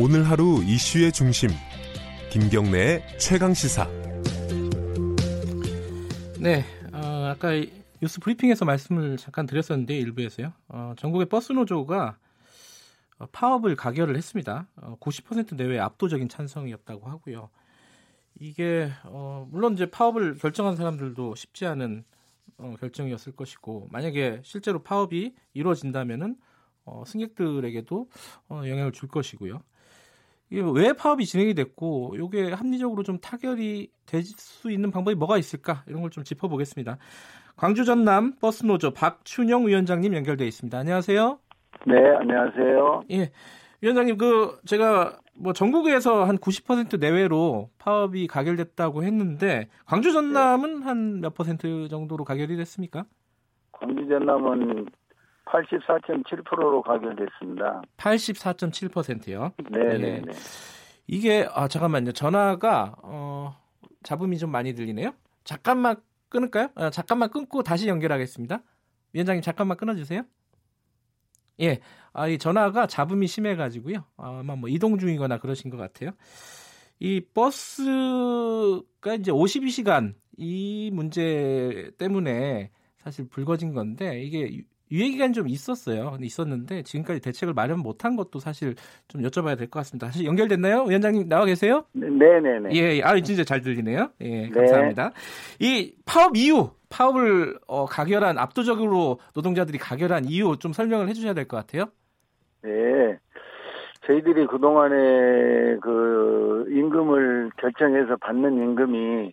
오늘 하루 이슈의 중심 김경래의 최강 시사. 네, 어, 아까 뉴스 브리핑에서 말씀을 잠깐 드렸었는데 일부에서요. 어, 전국의 버스 노조가 어, 파업을 가결을 했습니다. 어, 90% 내외 압도적인 찬성이었다고 하고요. 이게 어, 물론 이제 파업을 결정한 사람들도 쉽지 않은 어, 결정이었을 것이고 만약에 실제로 파업이 이루어진다면은 어, 승객들에게도 어, 영향을 줄 것이고요. 이게 왜 파업이 진행이 됐고 이게 합리적으로 좀 타결이 될 수 있는 방법이 뭐가 있을까 이런 걸 좀 짚어보겠습니다. 광주 전남 버스 노조 박춘영 위원장님 연결돼 있습니다. 안녕하세요. 네, 안녕하세요. 예, 위원장님 그 제가 뭐 전국에서 한 90% 내외로 파업이 가결됐다고 했는데 광주 전남은 한몇 퍼센트 정도로 가결이 됐습니까? 광주 전남은 84.7%로 가결됐습니다. 84.7%요. 네, 네, 네. 이게 아 잠깐만요. 전화가 어 잡음이 좀 많이 들리네요. 잠깐만 끊을까요? 아, 잠깐만 끊고 다시 연결하겠습니다. 위원장님 잠깐만 끊어주세요. 예, 아, 이 전화가 잡음이 심해가지고요. 아마 뭐 이동 중이거나 그러신 것 같아요. 이 버스가 이제 52시간 이 문제 때문에 사실 불거진 건데 이게 유예 기간이 좀 있었어요. 근데 있었는데 지금까지 대책을 마련 못한 것도 사실 좀 여쭤봐야 될 것 같습니다. 다시 연결됐나요? 위원장님 나와 계세요? 네, 네, 네. 예, 아 진짜 잘 들리네요. 예, 감사합니다. 네. 이 파업 이유, 파업을 어, 가결한 압도적으로 노동자들이 가결한 이유 좀 설명을 해주셔야 될 것 같아요. 네. 저희들이 그동안에 그 임금을 결정해서 받는 임금이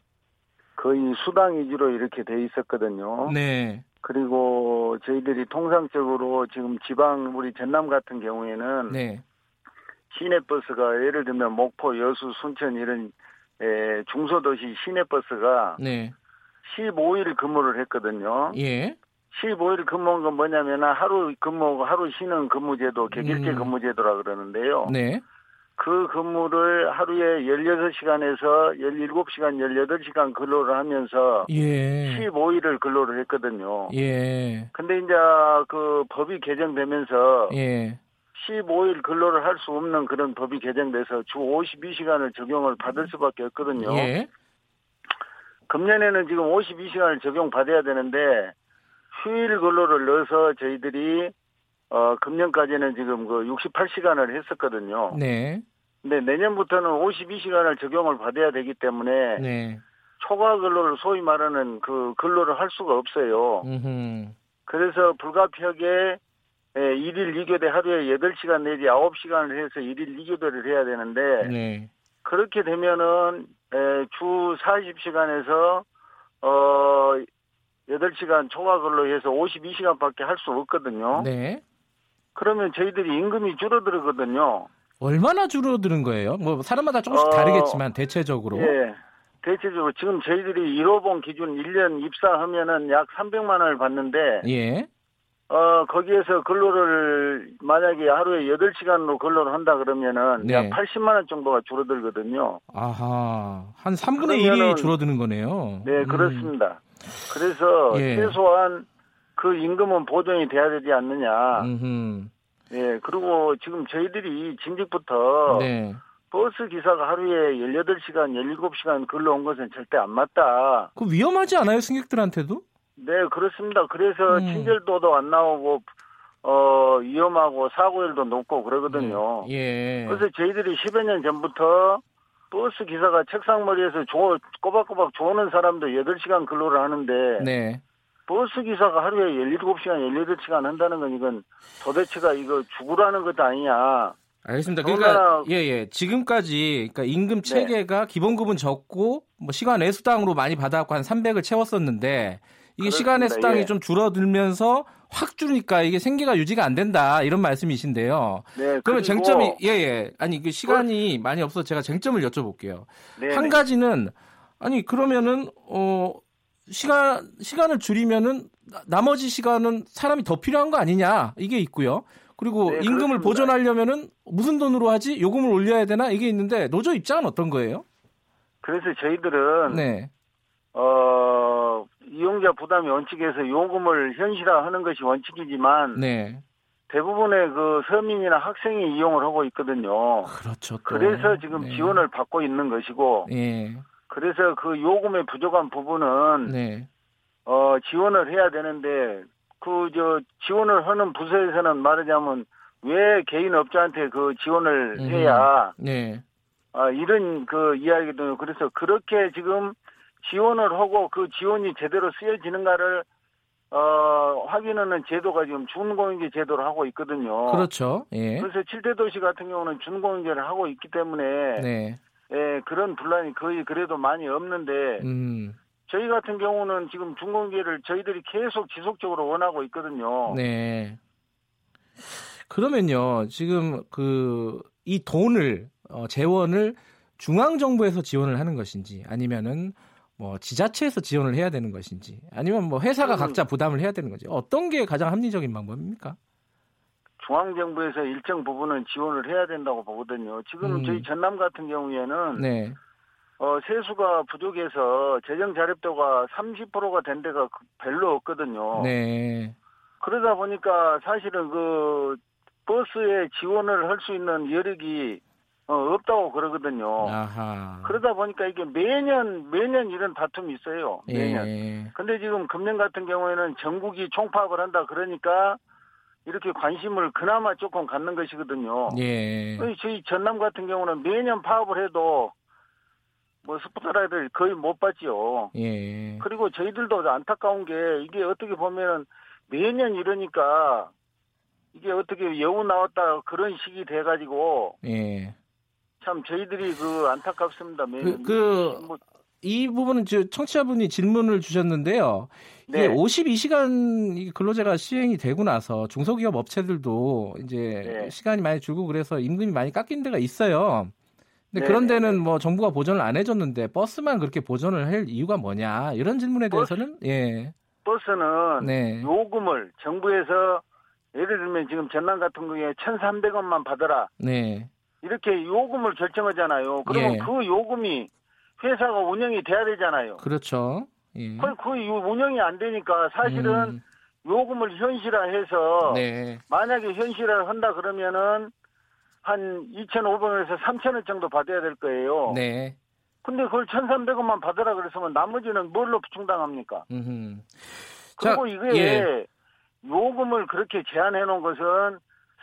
거의 수당 위주로 이렇게 돼 있었거든요. 네. 그리고 저희들이 통상적으로 지금 지방 우리 전남 같은 경우에는 네. 시내버스가 예를 들면 목포, 여수, 순천 이런 에, 중소도시 시내버스가 네. 15일 근무를 했거든요. 예. 15일 근무한 건 뭐냐면 하루 근무하고 하루 쉬는 근무제도 객일제 음. 근무제도라 그러는데요. 네. 그 근무를 하루에 16시간에서 17시간, 18시간 근로를 하면서 예. 15일을 근로를 했거든요. 예. 근데 이제 그 법이 개정되면서 예. 15일 근로를 할 수 없는 그런 법이 개정돼서 주 52시간을 적용을 받을 수밖에 없거든요. 예. 금년에는 지금 52시간을 적용받아야 되는데 휴일 근로를 넣어서 저희들이 어 금년까지는 지금 그 68시간을 했었거든요. 네. 근데 내년부터는 52시간을 적용을 받아야 되기 때문에 네. 초과 근로를 소위 말하는 그 근로를 할 수가 없어요. 음흠. 그래서 불가피하게 예, 일일 2교대 하루에 8시간 내지 9시간을 해서 일일 2교대를 해야 되는데 네. 그렇게 되면은 에, 주 40시간에서 어 8시간 초과 근로해서 52시간밖에 할 수 없거든요. 네. 그러면 저희들이 임금이 줄어들거든요. 얼마나 줄어드는 거예요? 뭐 사람마다 조금씩 어, 다르겠지만 대체적으로. 예. 대체적으로 지금 저희들이 1호봉 기준 1년 입사하면은 약 300만 원을 받는데 예. 어 거기에서 근로를 만약에 하루에 8시간으로 근로를 한다 그러면은 네. 약 80만 원 정도가 줄어들거든요. 아하. 한 3분의 그러면은- 1이 줄어드는 거네요. 네, 음. 그렇습니다. 그래서 예. 최소한 그 임금은 보존이 돼야 되지 않느냐. 음흠. 예, 그리고 지금 저희들이 진즉부터 네. 버스 기사가 하루에 18시간, 17시간 근로 온 것은 절대 안 맞다. 그 위험하지 않아요, 승객들한테도? 네, 그렇습니다. 그래서 음. 친절도도 안 나오고, 어, 위험하고 사고율도 높고 그러거든요. 예. 그래서 저희들이 10여 년 전부터 버스 기사가 책상머리에서 조, 꼬박꼬박 조는 사람도 8시간 근로를 하는데, 네. 버스 기사가 하루에 17시간, 18시간 한다는 건 이건 도대체가 이거 죽으라는 것도 아니냐. 알겠습니다. 그러니까 예, 예. 지금까지 그러니까 임금 네. 체계가 기본급은 적고 뭐 시간 외 수당으로 많이 받아갖고 한 300을 채웠었는데 이게 시간 그렇습니다. 외수당이 예. 좀 줄어들면서 확 줄으니까 이게 생계가 유지가 안 된다 이런 말씀이신데요. 네, 그러면 쟁점이 예, 예. 아니 그 시간이 많이 없어서 제가 쟁점을 여쭤볼게요. 네, 한 네. 가지는 아니 그러면은 어 시간 시간을 줄이면은 나- 나머지 시간은 사람이 더 필요한 거 아니냐 이게 있고요. 그리고 네, 임금을 그렇습니다. 보존하려면은 무슨 돈으로 하지? 요금을 올려야 되나? 이게 있는데 노조 입장은 어떤 거예요? 그래서 저희들은 네. 어 이용자 부담이 원칙에서 요금을 현실화하는 것이 원칙이지만 네. 대부분의 그 서민이나 학생이 이용을 하고 있거든요. 그렇죠. 또. 그래서 지금 네. 지원을 받고 있는 것이고, 예. 그래서 그 요금의 부족한 부분은 네. 어 지원을 해야 되는데 그 저 지원을 하는 부서에서는 말하자면 왜 개인 업자한테 그 지원을 음. 해야 네. 아, 이런 그 이야기도 그래서 그렇게 지금 지원을 하고 그 지원이 제대로 쓰여지는가를 어, 확인하는 제도가 지금 준공인제 제도를 하고 있거든요. 그렇죠. 예. 그래서 7대 도시 같은 경우는 준공인제를 하고 있기 때문에 네. 예, 그런 분란이 거의 그래도 많이 없는데 음. 저희 같은 경우는 지금 준공제를 저희들이 계속 지속적으로 원하고 있거든요. 네. 그러면요, 지금 그 이 돈을 어, 재원을 중앙 정부에서 지원을 하는 것인지 아니면은 뭐 지자체에서 지원을 해야 되는 것인지 아니면 뭐 회사가 음. 각자 부담을 해야 되는 건지 어떤 게 가장 합리적인 방법입니까? 중앙정부에서 일정 부분은 지원을 해야 된다고 보거든요. 지금 음. 저희 전남 같은 경우에는 네. 어, 세수가 부족해서 재정 자립도가 30%가 된 데가 그- 별로 없거든요. 네. 그러다 보니까 사실은 그 버스에 지원을 할 수 있는 여력이 어, 없다고 그러거든요. 아하. 그러다 보니까 이게 매년 매년 이런 다툼이 있어요. 매년. 예. 근데 지금 금년 같은 경우에는 전국이 총파업을 한다 그러니까 이렇게 관심을 그나마 조금 갖는 것이거든요. 예. 저희 전남 같은 경우는 매년 파업을 해도 뭐 스포트라이트를 거의 못 받지요. 예. 그리고 저희들도 안타까운 게 이게 어떻게 보면은 매년 이러니까 이게 어떻게 여우 나왔다 그런 식이 돼가지고 예. 참 저희들이 그 안타깝습니다. 매년. 그, 그, 뭐, 이 부분은 저 청취자분이 질문을 주셨는데요. 이게 네. 52시간 근로제가 시행이 되고 나서 중소기업 업체들도 이제 네. 시간이 많이 줄고 그래서 임금이 많이 깎인 데가 있어요. 근데 네, 그런 네, 데는 네. 뭐 정부가 보전을 안 해줬는데 버스만 그렇게 보전을 할 이유가 뭐냐 이런 질문에 버스? 대해서는 예, 버스는 네, 요금을 정부에서 예를 들면 지금 전남 같은 경우에 1,300원만 받아라 네, 이렇게 요금을 결정하잖아요. 그러면 예. 그 요금이 회사가 운영이 돼야 되잖아요. 그렇죠. 예. 그, 그 운영이 안 되니까 사실은 음, 요금을 현실화해서 네, 만약에 현실화를 한다 그러면은 한 2,500원에서 3,000원 정도 받아야 될 거예요. 네, 근데 그걸 1,300원만 받으라 그랬으면 나머지는 뭘로 충당합니까? 음, 그리고 자, 이게 예. 요금을 그렇게 제한해 놓은 것은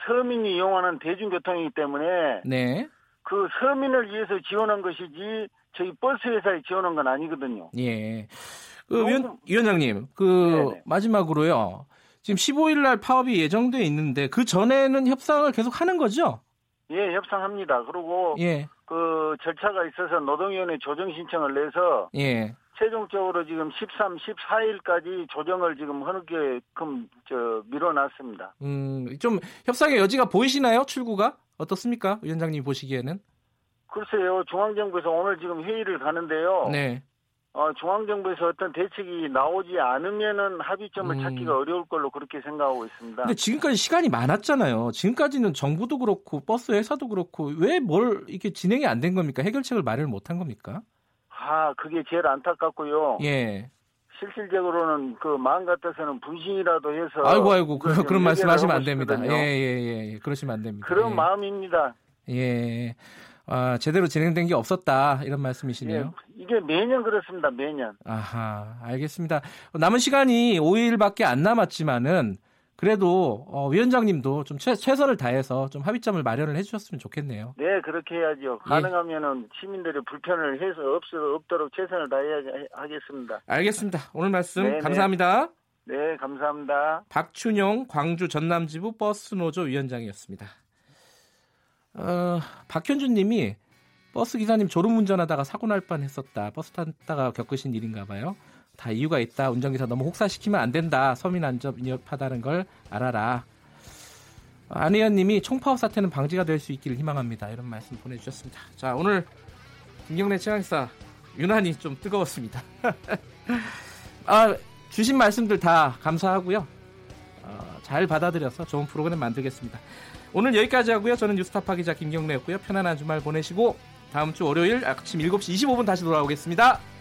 서민이 이용하는 대중교통이기 때문에 네, 그 서민을 위해서 지원한 것이지 저희 버스 회사에 지원한 건 아니거든요. 예. 그 위원, 위원장님, 그 네네. 마지막으로요. 지금 15일 날 파업이 예정돼 있는데 그 전에는 협상을 계속 하는 거죠? 예, 협상합니다. 그리고 예, 그 절차가 있어서 노동위원회 조정 신청을 내서 예. 최종적으로 지금 13, 14일까지 조정을 지금 하게끔 저 밀어놨습니다. 음, 좀 협상의 여지가 보이시나요? 출구가 어떻습니까? 위원장님 보시기에는? 글쎄요, 중앙정부에서 오늘 지금 회의를 가는데요. 네. 어, 중앙정부에서 어떤 대책이 나오지 않으면은 합의점을 음. 찾기가 어려울 걸로 그렇게 생각하고 있습니다. 근데 지금까지 시간이 많았잖아요. 지금까지는 정부도 그렇고 버스 회사도 그렇고 왜 뭘 이렇게 진행이 안 된 겁니까? 해결책을 마련을 못 한 겁니까? 아, 그게 제일 안타깝고요. 예. 실질적으로는 그 마음 같아서는 분신이라도 해서 아이고 아이고 그, 좀 그런 말씀하시면 안 됩니다. 싶거든요. 예, 예, 예, 예. 그러시면 안 됩니다. 그런 예. 마음입니다. 예. 아, 제대로 진행된 게 없었다. 이런 말씀이시네요. 예, 이게 매년 그렇습니다. 매년. 아하, 알겠습니다. 남은 시간이 5일밖에 안 남았지만은 그래도 어, 위원장님도 좀 최, 최선을 다해서 좀 합의점을 마련을 해주셨으면 좋겠네요. 네, 그렇게 해야죠. 예. 가능하면은 시민들의 불편을 해서 없, 없도록 최선을 다해야 하겠습니다. 알겠습니다. 오늘 말씀 네, 네. 감사합니다. 네, 감사합니다. 박춘용 광주 전남지부 버스노조 위원장이었습니다. 어, 박현준 님이 버스 기사님 졸음 운전하다가 사고 날 뻔 했었다. 버스 타다가 겪으신 일인가 봐요. 다 이유가 있다. 운전기사 너무 혹사시키면 안 된다. 서민 안전 위협하다는 걸 알아라. 어, 안혜연 님이 총파업 사태는 방지가 될 수 있기를 희망합니다. 이런 말씀 보내주셨습니다. 자, 오늘 김경래 최강사 유난히 좀 뜨거웠습니다. 아, 주신 말씀들 다 감사하고요. 어, 잘 받아들여서 좋은 프로그램 만들겠습니다. 오늘 여기까지 하고요. 저는 뉴스타파 기자 김경래였고요. 편안한 주말 보내시고 다음 주 월요일 아침 7시 25분 다시 돌아오겠습니다.